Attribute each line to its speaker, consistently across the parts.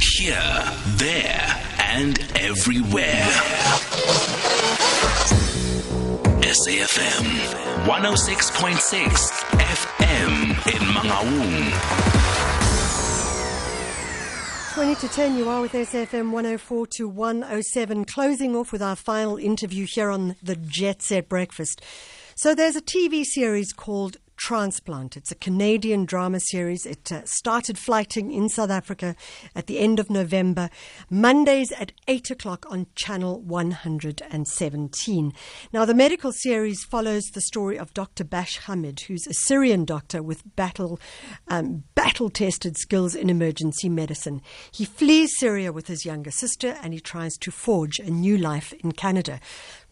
Speaker 1: Here, there, and everywhere. SAFM 106.6 FM in Mangaung.
Speaker 2: 20 to 10, you are with SFM 104 to 107, closing off with our final interview here on the Jet Set Breakfast. So there's a TV series called Transplant. It's a Canadian drama series. It uh, started flighting in South Africa at the end of November, Mondays at 8 o'clock on Channel 117. Now, the medical series follows the story of Dr. Bash Hamed, who's a Syrian doctor with battle, um, battle tested skills in emergency medicine. He flees Syria with his younger sister and he tries to forge a new life in Canada.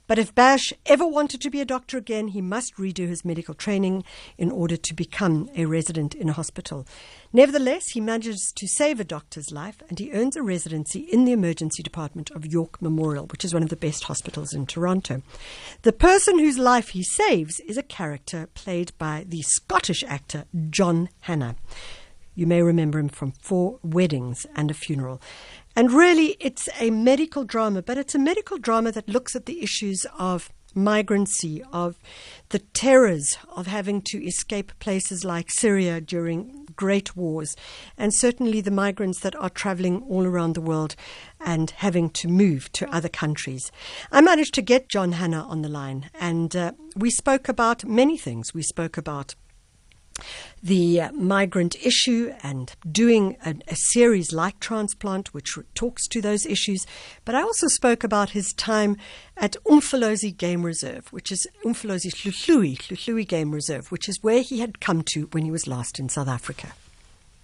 Speaker 2: But if Bash ever wanted to be a doctor again, he must redo his medical training in order to become a resident in a hospital. Nevertheless, he manages to save a doctor's life and he earns a residency in the emergency department of York Memorial, which is one of the best hospitals in Toronto. The person whose life he saves is a character played by the Scottish actor John Hannah. You may remember him from Four Weddings and a Funeral. And really, it's a medical drama, but it's a medical drama that looks at the issues of migrancy, of the terrors of having to escape places like Syria during great wars, and certainly the migrants that are traveling all around the world and having to move to other countries. I managed to get John Hannah on the line, and uh, we spoke about many things. We spoke about the uh, migrant issue and doing a, a, series like Transplant, which talks to those issues. But I also spoke about his time at Umfolozi Game Reserve, which is Umfolozi Hluhluwe, Hluhluwe Game Reserve, which is where he had come to when he was last in South Africa.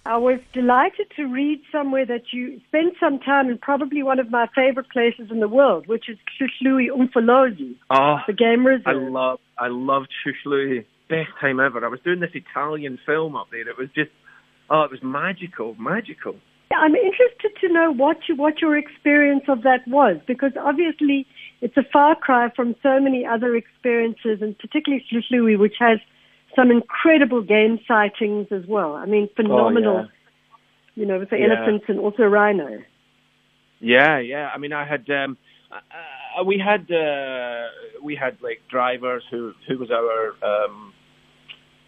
Speaker 3: I was delighted to read somewhere that you spent some time in probably one of my favorite places in the world, which is Hluhluwe Umfolozi,
Speaker 4: oh,
Speaker 3: the game reserve. I
Speaker 4: love, I love Hluhluwe best time ever. I was doing this Italian film up there. It was just, oh, it was magical, magical.
Speaker 3: I'm interested to know what you, what your experience of that was, because obviously it's a far cry from so many other experiences, and particularly Hluhluwe, which has some incredible game sightings as well. I mean, phenomenal. Oh, yeah. You know, with the yeah. elephants and also rhino.
Speaker 4: Yeah, yeah. I mean, I had um, uh, we had uh, we had like drivers who who was our um,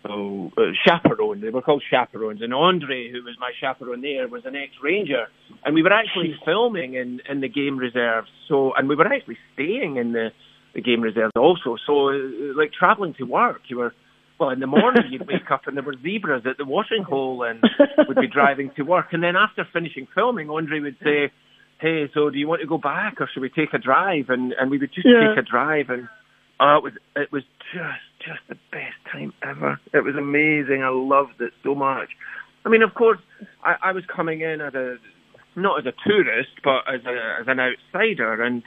Speaker 4: oh, uh, chaperone. They were called chaperones, and Andre, who was my chaperone there, was an ex-ranger, and we were actually filming in in the game reserve. So, and we were actually staying in the the game reserve also. So, uh, like traveling to work, you were. Well, in the morning you'd wake up and there were zebras at the washing hole, and would be driving to work. And then after finishing filming, Andre would say, hey, so do you want to go back or should we take a drive? And and we would just yeah. take a drive, and oh, it was it was just just the best time ever. It was amazing. I loved it so much. I mean, of course, I, I was coming in as a not as a tourist, but as a as an outsider, and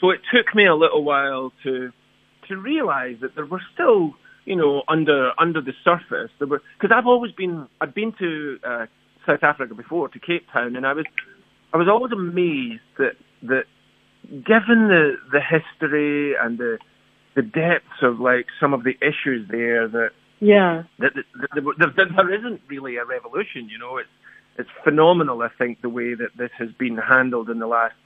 Speaker 4: so it took me a little while to to realise that there were still, you know, under under the surface, there were because I've always been I've been to uh, South Africa before to Cape Town, and I was I was always amazed that that given the the history and the the depths of like some of the issues there that
Speaker 3: yeah
Speaker 4: that, that, that, that, that there isn't really a revolution. You know, it's it's phenomenal. I think the way that this has been handled in the last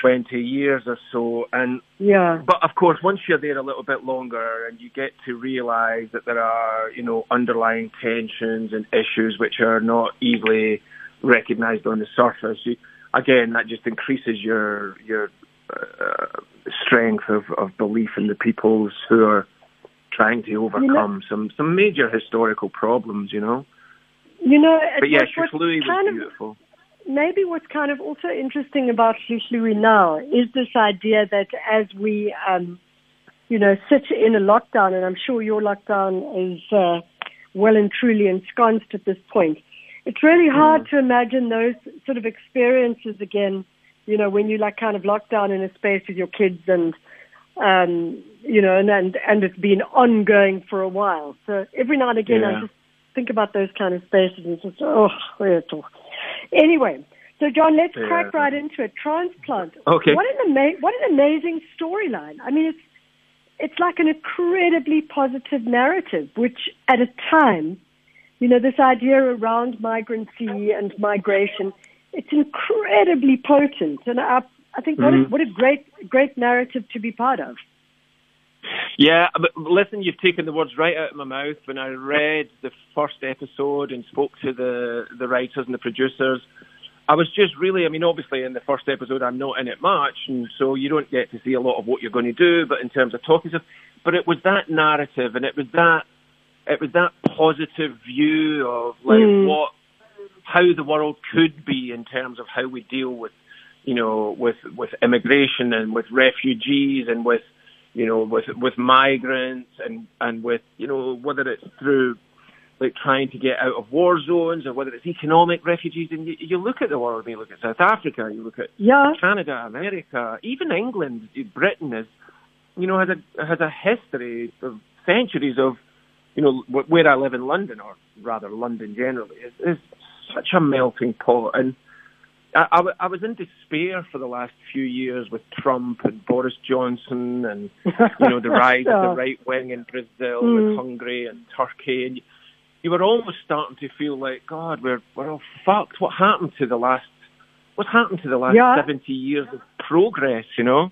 Speaker 4: 20 years or so. And
Speaker 3: yeah,
Speaker 4: but of course, once you're there a little bit longer and you get to realize that there are, you know, underlying tensions and issues which are not easily recognized on the surface, you, again, that just increases your your uh, strength of, of belief in the peoples who are trying to overcome some some major historical problems. You know.
Speaker 3: You know,
Speaker 4: but yeah, Hluhluwe was beautiful. Of,
Speaker 3: maybe what's kind of also interesting about Hluhluwe now is this idea that as we, um, you know, sit in a lockdown, and I'm sure your lockdown is uh, well and truly ensconced at this point. It's really hard mm. to imagine those sort of experiences again. You know, when you like kind of locked down in a space with your kids and, um, you know, and, and and it's been ongoing for a while. So every now and again, yeah. I just think about those kind of spaces and just oh, it's all. Anyway, so John, let's yeah. crack right into it. Transplant.
Speaker 4: Okay.
Speaker 3: What an ama- what an amazing storyline. I mean, it's it's like an incredibly positive narrative, which at a time you know, this idea around migrancy and migration, it's incredibly potent. And I, I think what,
Speaker 4: Mhm.
Speaker 3: a, what a great, great narrative to be part of.
Speaker 4: Yeah, but listen, you've taken the words right out of my mouth. When I read the first episode and spoke to the the writers and the producers, I was just really, I mean, obviously in the first episode I'm not in it much, and so you don't get to see a lot of what you're going to do. But in terms of talking stuff, but it was that narrative, and it was that, it was that positive view of like
Speaker 3: Mm.
Speaker 4: what, how the world could be in terms of how we deal with, you know, with with immigration and with refugees and with you know, with with migrants and and with you know whether it's through like trying to get out of war zones or whether it's economic refugees. And you, you look at the world, you look at South Africa, you look at
Speaker 3: Yeah.
Speaker 4: Canada, America, even England, Britain is, you know, has a has a history of centuries of, you know, where I live in London, or rather London generally, is, is such a melting pot. And I, I, w- I was in despair for the last few years with Trump and Boris Johnson and you know the rise of the right wing in Brazil
Speaker 3: Mm.
Speaker 4: with Hungary and Turkey, and you, you were almost starting to feel like God, we're we're all fucked. What happened to the last? What happened to the last
Speaker 3: Yeah.
Speaker 4: seventy years of progress? You know?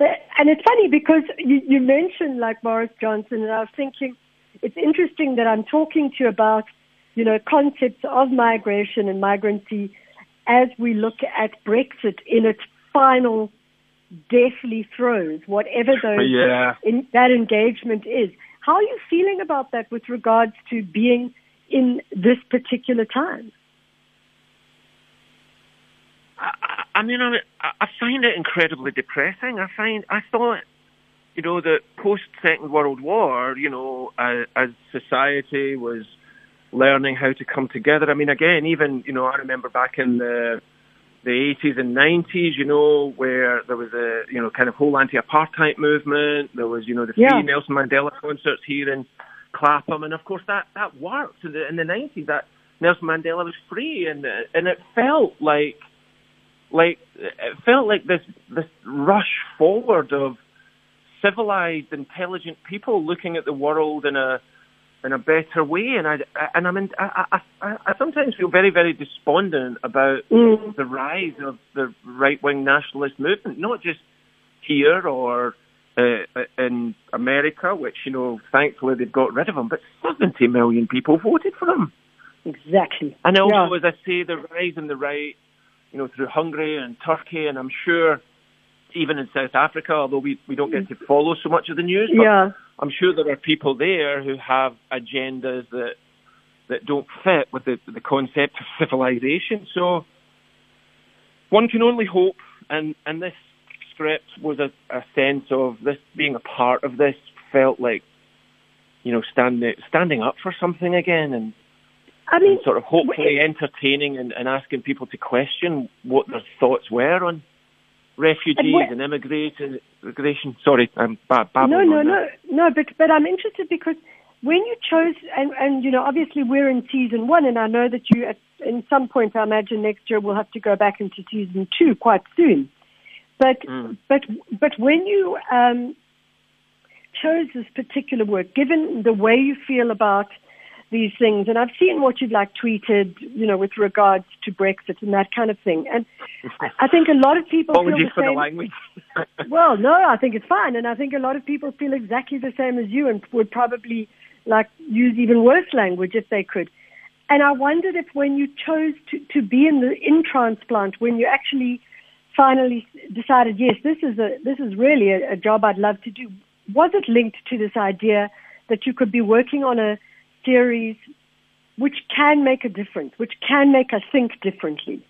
Speaker 3: And it's funny because you, you mentioned like Boris Johnson, and I was thinking it's interesting that I'm talking to you about, you know, concepts of migration and migrancy as we look at Brexit in its final deathly throes, whatever those
Speaker 4: Yeah.
Speaker 3: in, that engagement is. How are you feeling about that with regards to being in this particular time?
Speaker 4: I, I I mean, I, I find it incredibly depressing. I find I thought, you know, that post Second World War, you know, as, as society was learning how to come together. I mean, again, even you know, I remember back in the the 80s and 90s, you know, where there was a you know kind of whole anti-apartheid movement. There was you know the free
Speaker 3: Yeah.
Speaker 4: Nelson Mandela concerts here in Clapham, and of course that that worked in the in the 90s. That Nelson Mandela was free, and and it felt like like it felt like this this rush forward of civilized, intelligent people looking at the world in a in a better way. And I and I mean I I, I I sometimes feel very very despondent about
Speaker 3: Mm.
Speaker 4: the rise of the right wing nationalist movement, not just here or uh, in America, which you know thankfully they've got rid of them, but 70 million people voted for them.
Speaker 3: Exactly.
Speaker 4: And also,
Speaker 3: Yeah.
Speaker 4: as I say, the rise in the right, you know, through Hungary and Turkey, and I'm sure even in South Africa, although we, we don't get to follow so much of the news, but
Speaker 3: Yeah.
Speaker 4: I'm sure there are people there who have agendas that that don't fit with the the concept of civilization. So one can only hope, and and this script was a, a sense of this being a part of this felt like, you know, standing standing up for something again, and
Speaker 3: I mean,
Speaker 4: and sort of hopefully entertaining and, and asking people to question what their thoughts were on refugees
Speaker 3: And
Speaker 4: and immigration. Sorry, I'm ba-
Speaker 3: No, no,
Speaker 4: on
Speaker 3: no, no. But but I'm interested because when you chose, and and you know, obviously we're in season one, and I know that you, at in some point, I imagine next year we'll have to go back into season two quite soon. But
Speaker 4: Mm.
Speaker 3: but but when you um, chose this particular work, given the way you feel about these things, and I've seen what you've like tweeted, you know, with regards to Brexit and that kind of thing, and I- think a lot of people feel the
Speaker 4: for the
Speaker 3: same.
Speaker 4: language.
Speaker 3: Well, no, I think it's fine, and I think a lot of people feel exactly the same as you, and would probably like use even worse language if they could. And I wondered if, when you chose to, to be in the in transplant, when you actually finally decided, yes, this is a this is really a, a job I'd love to do, was it linked to this idea that you could be working on a series which can make a difference, which can make us think differently?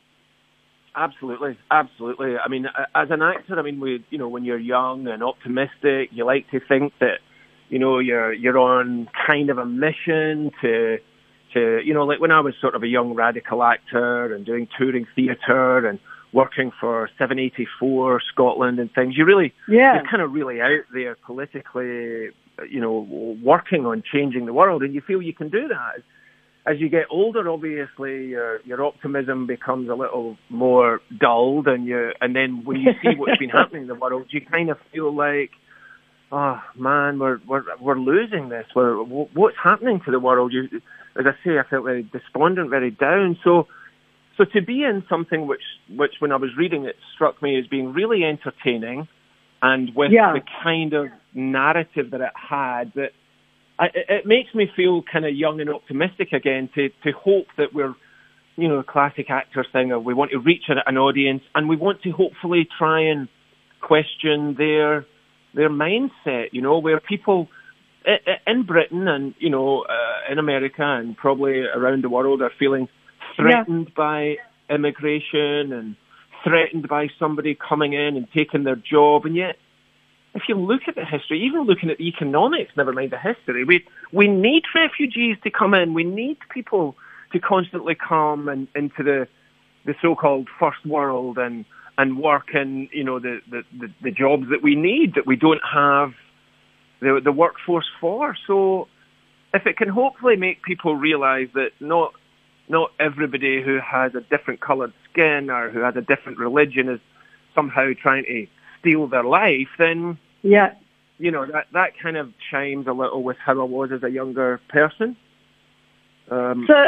Speaker 4: Absolutely, absolutely. I mean, as an actor, I mean, we, you know, when you're young and optimistic, you like to think that, you know, you're you're on kind of a mission to, to, you know, like when I was sort of a young radical actor and doing touring theatre and working for 7:84 Scotland and things. You really,
Speaker 3: Yeah.
Speaker 4: you're kind of really out there politically, you know, working on changing the world, and you feel you can do that. As you get older, obviously, your your optimism becomes a little more dulled, and you and then when you see what's been happening in the world, you kind of feel like, oh man, we're we're we're losing this. We're what's happening to the world? You, as I say, I felt very despondent, very down. So, so to be in something which which when I was reading it struck me as being really entertaining, and with
Speaker 3: Yeah.
Speaker 4: the kind of narrative that it had that. It it makes me feel kind of young and optimistic again to, to hope that we're, you know, a classic actor of we want to reach an, audience and we want to hopefully try and question their their mindset, you know, where people in Britain and, you know, uh, in America and probably around the world are feeling threatened by immigration and threatened by somebody coming in and taking their job. And yet, if you look at the history, even looking at the economics, never mind the history, we, we need refugees to come in. We need people to constantly come and, into the, the so-called first world and, and work in, you know, the, the, the, the jobs that we need, that we don't have the, the workforce for. So if it can hopefully make people realize that not, not everybody who has a different coloured skin or who has a different religion is somehow trying to steal their life, then
Speaker 3: Yeah.
Speaker 4: you know that that kind of chimes a little with how I was as a younger person. Um,
Speaker 3: So,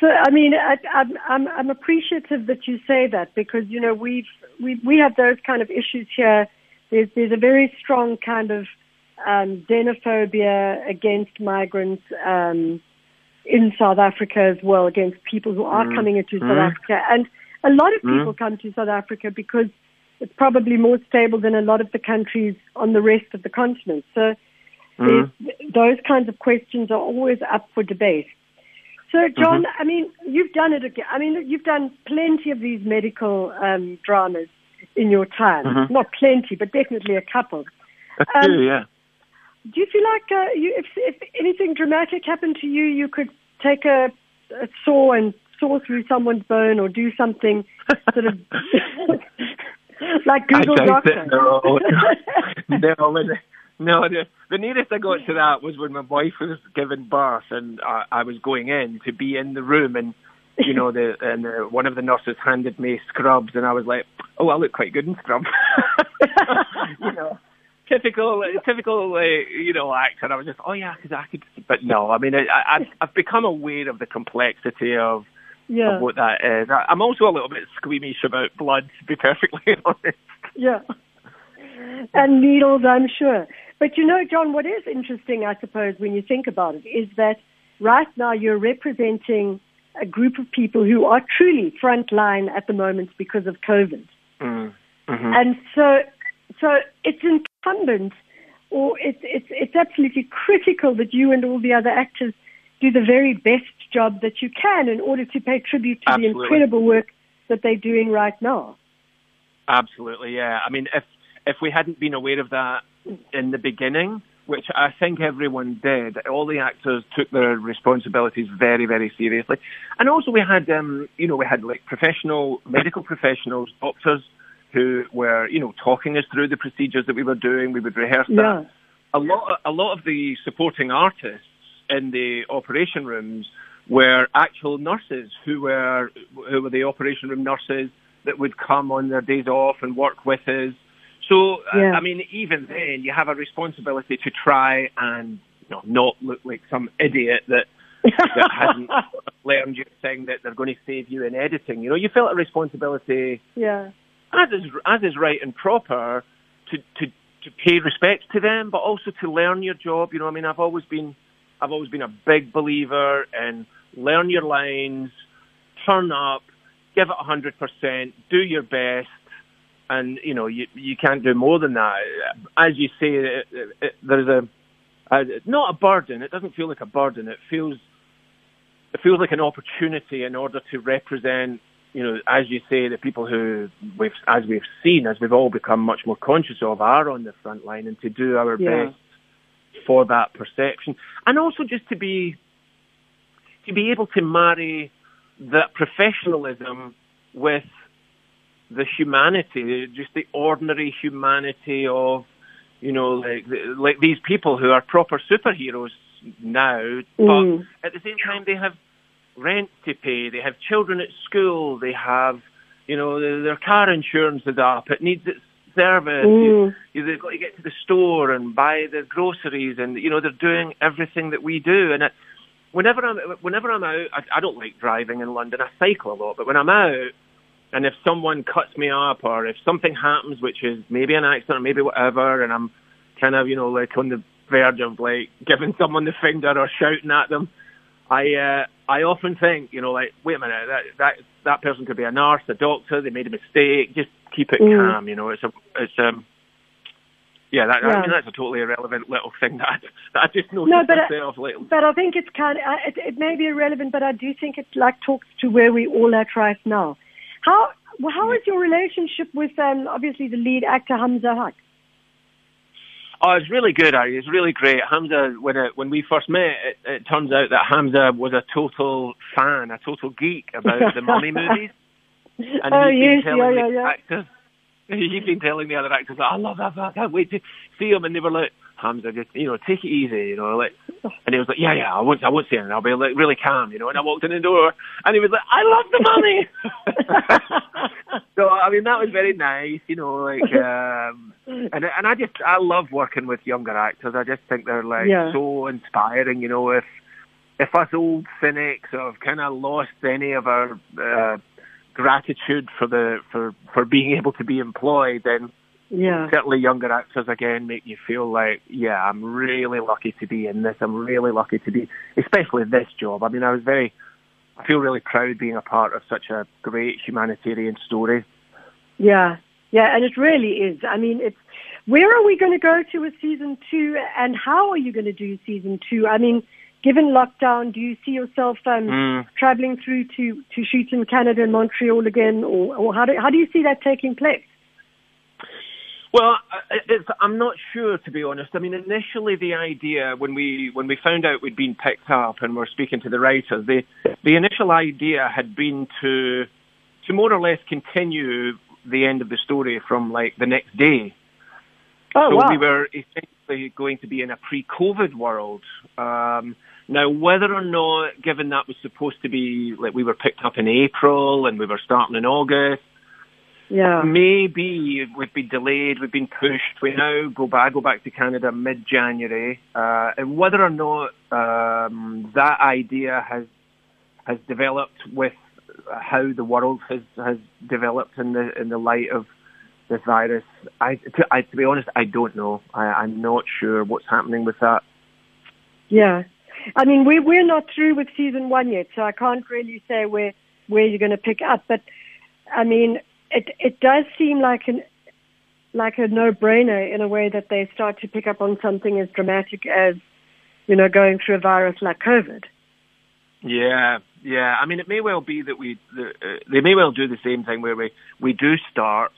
Speaker 3: so I mean, I, I'm, I'm I'm appreciative that you say that because you know we've we we have those kind of issues here. There's there's a very strong kind of um, xenophobia against migrants um, in South Africa as well, against people who are
Speaker 4: Mm.
Speaker 3: coming into South
Speaker 4: Mm.
Speaker 3: Africa, and a lot of
Speaker 4: Mm.
Speaker 3: people come to South Africa because it's probably more stable than a lot of the countries on the rest of the continent. So
Speaker 4: mm,
Speaker 3: those kinds of questions are always up for debate. So, John, I mean, you've done it again. I mean, you've done plenty of these medical um, dramas in your time.
Speaker 4: Mhm.
Speaker 3: Not plenty, but definitely a couple.
Speaker 4: I
Speaker 3: Um,
Speaker 4: do, yeah.
Speaker 3: Do you feel like uh, you, if, if anything dramatic happened to you, you could take a, a saw and saw through someone's bone or do something sort of like Google Doctor?
Speaker 4: No, no, when- no. The, the nearest I got to that was when my wife was giving birth, and I, I was going in to be in the room, and you know, the and the, one of the nurses handed me scrubs, and I was like, "Oh, I look quite good in scrubs." you know, typical, typical, uh, you know, actor. I was just, "Oh yeah, because I could," but no. I mean, I, I, I've I've become aware of the complexity of
Speaker 3: yeah,
Speaker 4: of what that is. I, I'm also a little bit squeamish about blood, to be perfectly honest.
Speaker 3: yeah. And needles, I'm sure. But you know, John, what is interesting, I suppose, when you think about it, is that right now you're representing a group of people who are truly frontline at the moment because of COVID.
Speaker 4: Mm. hmm
Speaker 3: And so, so it's incumbent, or it's it's it's absolutely critical that you and all the other actors do the very best job that you can in order to pay tribute to
Speaker 4: Absolutely.
Speaker 3: the incredible work that they're doing right now.
Speaker 4: Absolutely, yeah. I mean, if if we hadn't been aware of that in the beginning, which I think everyone did, all the actors took their responsibilities very, very seriously, and also we had, um, you know, we had like professional medical professionals, doctors who were, you know, talking us through the procedures that we were doing. We would rehearse that. A lot a lot of the supporting artists in the operation rooms were actual nurses who were who were the operation room nurses that would come on their days off and work with us. So uh,
Speaker 3: Yeah.
Speaker 4: I mean, even then, you have a responsibility to try and you know, not look like some idiot that that hasn't learned your thing that they're going to save you in editing. You know, you felt a responsibility
Speaker 3: yeah.
Speaker 4: as is as is right and proper to to to pay respect to them, but also to learn your job. You know, I mean, I've always been I've always been a big believer in learn your lines, turn up, give it a hundred percent, do your best, and you know you you can't do more than that. As you say, it, it, it, there's a, a not a burden. It doesn't feel like a burden. It feels it feels like an opportunity in order to represent you know, as you say, the people who we've, as we've seen, as we've all become much more conscious of, are on the front line, and to do our
Speaker 3: Yeah.
Speaker 4: best for that perception, and also just to be, to be able to marry that professionalism with the humanity, just the ordinary humanity of, you know, like like these people who are proper superheroes now, but
Speaker 3: Mm.
Speaker 4: at the same time they have rent to pay, they have children at school, they have, you know, their, their car insurance is up. It needs its service.
Speaker 3: Mm.
Speaker 4: You, you, they've got to get to the store and buy the groceries, and you know they're doing everything that we do. And it, whenever I'm whenever I'm out, I, I don't like driving in London. I cycle a lot, but when I'm out, and if someone cuts me up or if something happens, which is maybe an accident or maybe whatever, and I'm kind of you know like on the verge of like giving someone the finger or shouting at them, I uh, I often think you know like wait a minute that that that person could be a nurse, a doctor, they made a mistake. Just keep it
Speaker 3: Mm.
Speaker 4: calm. You know, it's a it's um. Yeah, that, I mean that's a totally irrelevant little thing that I, that I just noticed
Speaker 3: No, but I-
Speaker 4: myself. Like,
Speaker 3: But I think it's kind of, it, it may be irrelevant, but I do think it like talks to where we all at right now. How well, how is your relationship with um, obviously the lead actor Hamza Haq?
Speaker 4: Oh, it's really good, Ari. It's really great. Hamza, when it, when we first met, it, it turns out that Hamza was a total fan, a total geek about the mummy movies. And
Speaker 3: oh
Speaker 4: he's
Speaker 3: yes,
Speaker 4: been
Speaker 3: yeah,
Speaker 4: telling
Speaker 3: yeah,
Speaker 4: the
Speaker 3: yeah.
Speaker 4: actors, he's been telling the other actors, I love that, I can't wait to see him. And they were like, Hamza, just you know, take it easy, you know, like. And he was like, Yeah, yeah, I won't, I won't say anything. I'll be like really calm, you know. And I walked in the door, and he was like, I love the Mummy. so I mean, that was very nice, you know, like. um and and I just I love working with younger actors. I just think they're like
Speaker 3: Yeah.
Speaker 4: so inspiring. You know, if if us old cynics have kind of lost any of our uh, gratitude for the for for being able to be employed, then
Speaker 3: yeah.
Speaker 4: certainly younger actors again make you feel like, yeah, I'm really lucky to be in this. I'm really lucky to be, especially this job. I mean, I was very, I feel really proud being a part of such a great humanitarian story.
Speaker 3: Yeah, yeah, and it really is. I mean, it's where are we going to go to with season two, and how are you going to do season two? I mean, given lockdown, do you see yourself um,
Speaker 4: Mm.
Speaker 3: traveling through to to shoot in Canada and Montreal again, or, or how do how do you see that taking place?
Speaker 4: Well, I'm not sure to be honest. I mean, initially the idea when we when we found out we'd been picked up and we're speaking to the writers, the the initial idea had been to to more or less continue the end of the story from like the next day.
Speaker 3: Oh
Speaker 4: so
Speaker 3: wow!
Speaker 4: we were essentially going to be in a pre-COVID world. Um, now, whether or not, given that was supposed to be like we were picked up in April and we were starting in August,
Speaker 3: yeah,
Speaker 4: maybe we've been delayed, we've been pushed. We now go back, go back to Canada mid-January, uh, and whether or not um, that idea has has developed with how the world has has developed in the in the light of this virus, I to, I, to be honest, I don't know. I, I'm not sure what's happening with that.
Speaker 3: yeah. I mean, we we're not through with season one yet, so I can't really say where where you're going to pick up. But I mean, it it does seem like an like a no-brainer in a way that they start to pick up on something as dramatic as you know going through a virus like COVID.
Speaker 4: Yeah, yeah. I mean, it may well be that we uh, they may well do the same thing where we we do start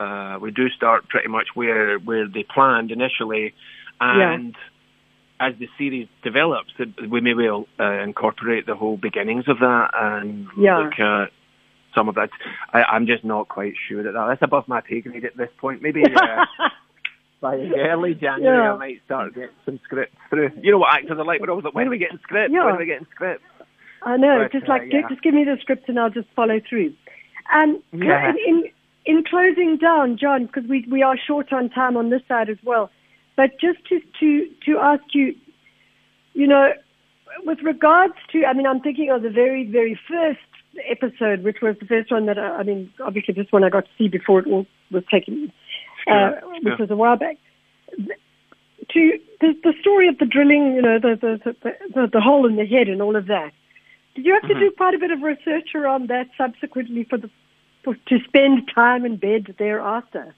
Speaker 4: uh, we do start pretty much where where they planned initially, and as the series develops, we may well uh, incorporate the whole beginnings of that and
Speaker 3: Yeah.
Speaker 4: look at some of that. I, I'm just not quite sure that, that that's above my pay grade at this point. Maybe. Uh, By early January,
Speaker 3: Yeah.
Speaker 4: I might start getting some scripts through. You know what actors are like? We're always like, when are we getting scripts?
Speaker 3: Yeah.
Speaker 4: When are we getting scripts?
Speaker 3: I know,
Speaker 4: But,
Speaker 3: just
Speaker 4: uh,
Speaker 3: like
Speaker 4: yeah.
Speaker 3: just give me the script and I'll just follow through. And
Speaker 4: Yeah.
Speaker 3: in, in in closing down, John, because we we are short on time on this side as well. But just to to to ask you, you know, with regards to, I mean, I'm thinking of the very very first episode, which was the first one that I, I mean, obviously this one I got to see before it all was taken, uh,
Speaker 4: Sure,
Speaker 3: which
Speaker 4: sure.
Speaker 3: was a while back. To the, the story of the drilling, you know, the the, the the the hole in the head and all of that. Did you have to
Speaker 4: Mhm.
Speaker 3: do quite a bit of research around that subsequently for the for, to spend time in bed thereafter?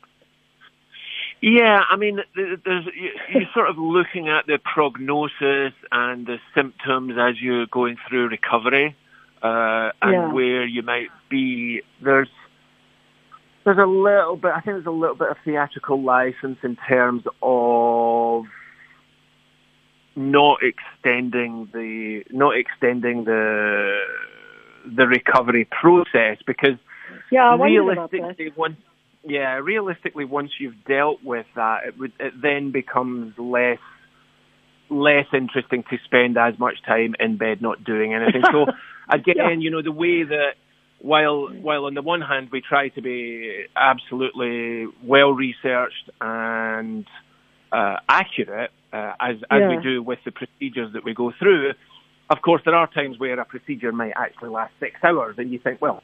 Speaker 4: Yeah, I mean, there's you- you're sort of looking at the prognosis and the symptoms as you're going through recovery, uh, and
Speaker 3: Yeah.
Speaker 4: where you might be. There's there's a little bit. I think there's a little bit of theatrical license in terms of not extending the not extending the the recovery process because
Speaker 3: Yeah, I wondered about that.
Speaker 4: realistically, once yeah, realistically, once you've dealt with that, it would it then becomes less less interesting to spend as much time in bed not doing anything. So again,
Speaker 3: Yeah.
Speaker 4: you know, the way that while while on the one hand we try to be absolutely well researched and uh, accurate uh, as as
Speaker 3: Yeah.
Speaker 4: we do with the procedures that we go through, of course there are times where a procedure might actually last six hours, and you think, well,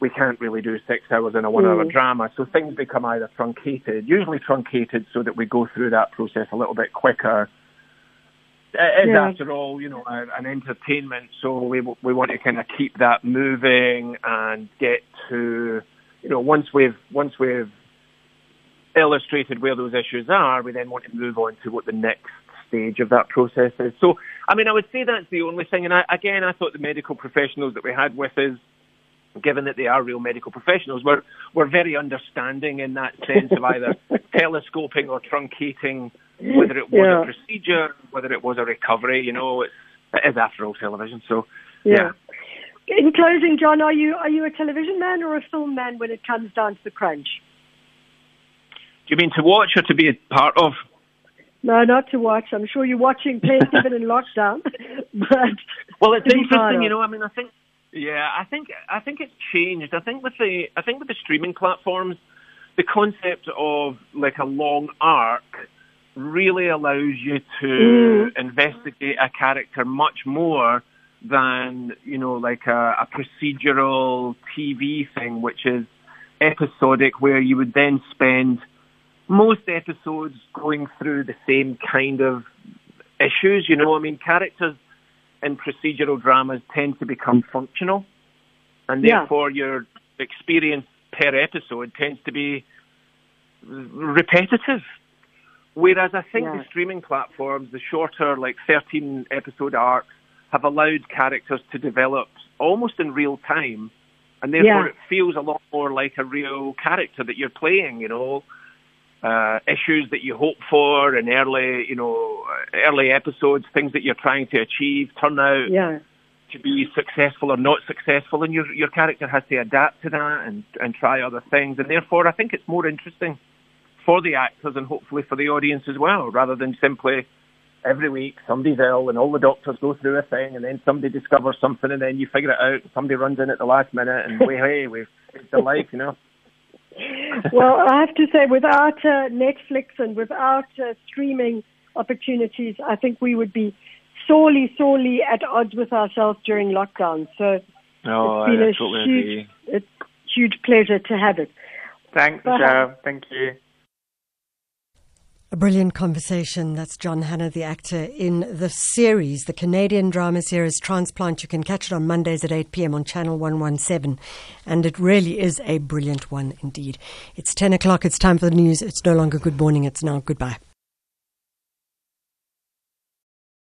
Speaker 4: we can't really do six hours in a one-hour
Speaker 3: Mm.
Speaker 4: drama, so things become either truncated, usually truncated, so that we go through that process a little bit quicker. It is,
Speaker 3: Yeah.
Speaker 4: after all, you know, an entertainment, so we we want to kind of keep that moving and get to, you know, once we've once we've illustrated where those issues are, we then want to move on to what the next stage of that process is. So, I mean, I would say that's the only thing. And I, again, I thought the medical professionals that we had with us, given that they are real medical professionals, we're, we're very understanding in that sense of either telescoping or truncating, whether it was
Speaker 3: Yeah.
Speaker 4: a procedure, whether it was a recovery. You know, it's, it is after all television. So,
Speaker 3: Yeah. In closing, John, are you are you a television man or a film man when it comes down to the crunch?
Speaker 4: do you mean to watch or to be a part of?
Speaker 3: No, not to watch. I'm sure you're watching plenty of it in lockdown, but
Speaker 4: Well, it's
Speaker 3: to be part
Speaker 4: interesting, you know. I mean, I think, yeah, I think, I think it's changed. I think with the, I think with the streaming platforms, the concept of like a long arc really allows you to
Speaker 3: Mm.
Speaker 4: investigate a character much more than you know, like a, a procedural TV thing, which is episodic, where you would then spend most episodes going through the same kind of issues. You know, I mean, characters in procedural dramas tend to become functional, and
Speaker 3: Yeah.
Speaker 4: therefore your experience per episode tends to be repetitive. Whereas I think
Speaker 3: Yeah.
Speaker 4: the streaming platforms, the shorter, like 13 episode arcs, have allowed characters to develop almost in real time, and therefore
Speaker 3: Yeah.
Speaker 4: it feels a lot more like a real character that you're playing, you know. Uh, issues that you hope for in early, you know, early episodes, things that you're trying to achieve turn out
Speaker 3: yeah,
Speaker 4: to be successful or not successful, and your your character has to adapt to that and and try other things, and therefore I think it's more interesting for the actors and hopefully for the audience as well, rather than simply every week somebody's ill and all the doctors go through a thing, and then somebody discovers something, and then you figure it out, and somebody runs in at the last minute, and way hey, we've saved their life, you know.
Speaker 3: Well, I have to say, without uh, Netflix and without uh, streaming opportunities, I think we would be sorely, sorely at odds with ourselves during lockdown. So
Speaker 4: No,
Speaker 3: it's been
Speaker 4: I
Speaker 3: a huge, a huge pleasure to have it.
Speaker 5: Thanks. Thank you.
Speaker 2: A brilliant conversation. That's John Hannah, the actor in the series, the Canadian drama series Transplant. You can catch it on Mondays at 8 p.m. on Channel 117. And it really is a brilliant one indeed. It's 10 o'clock. It's time for the news. It's no longer good morning. It's now goodbye.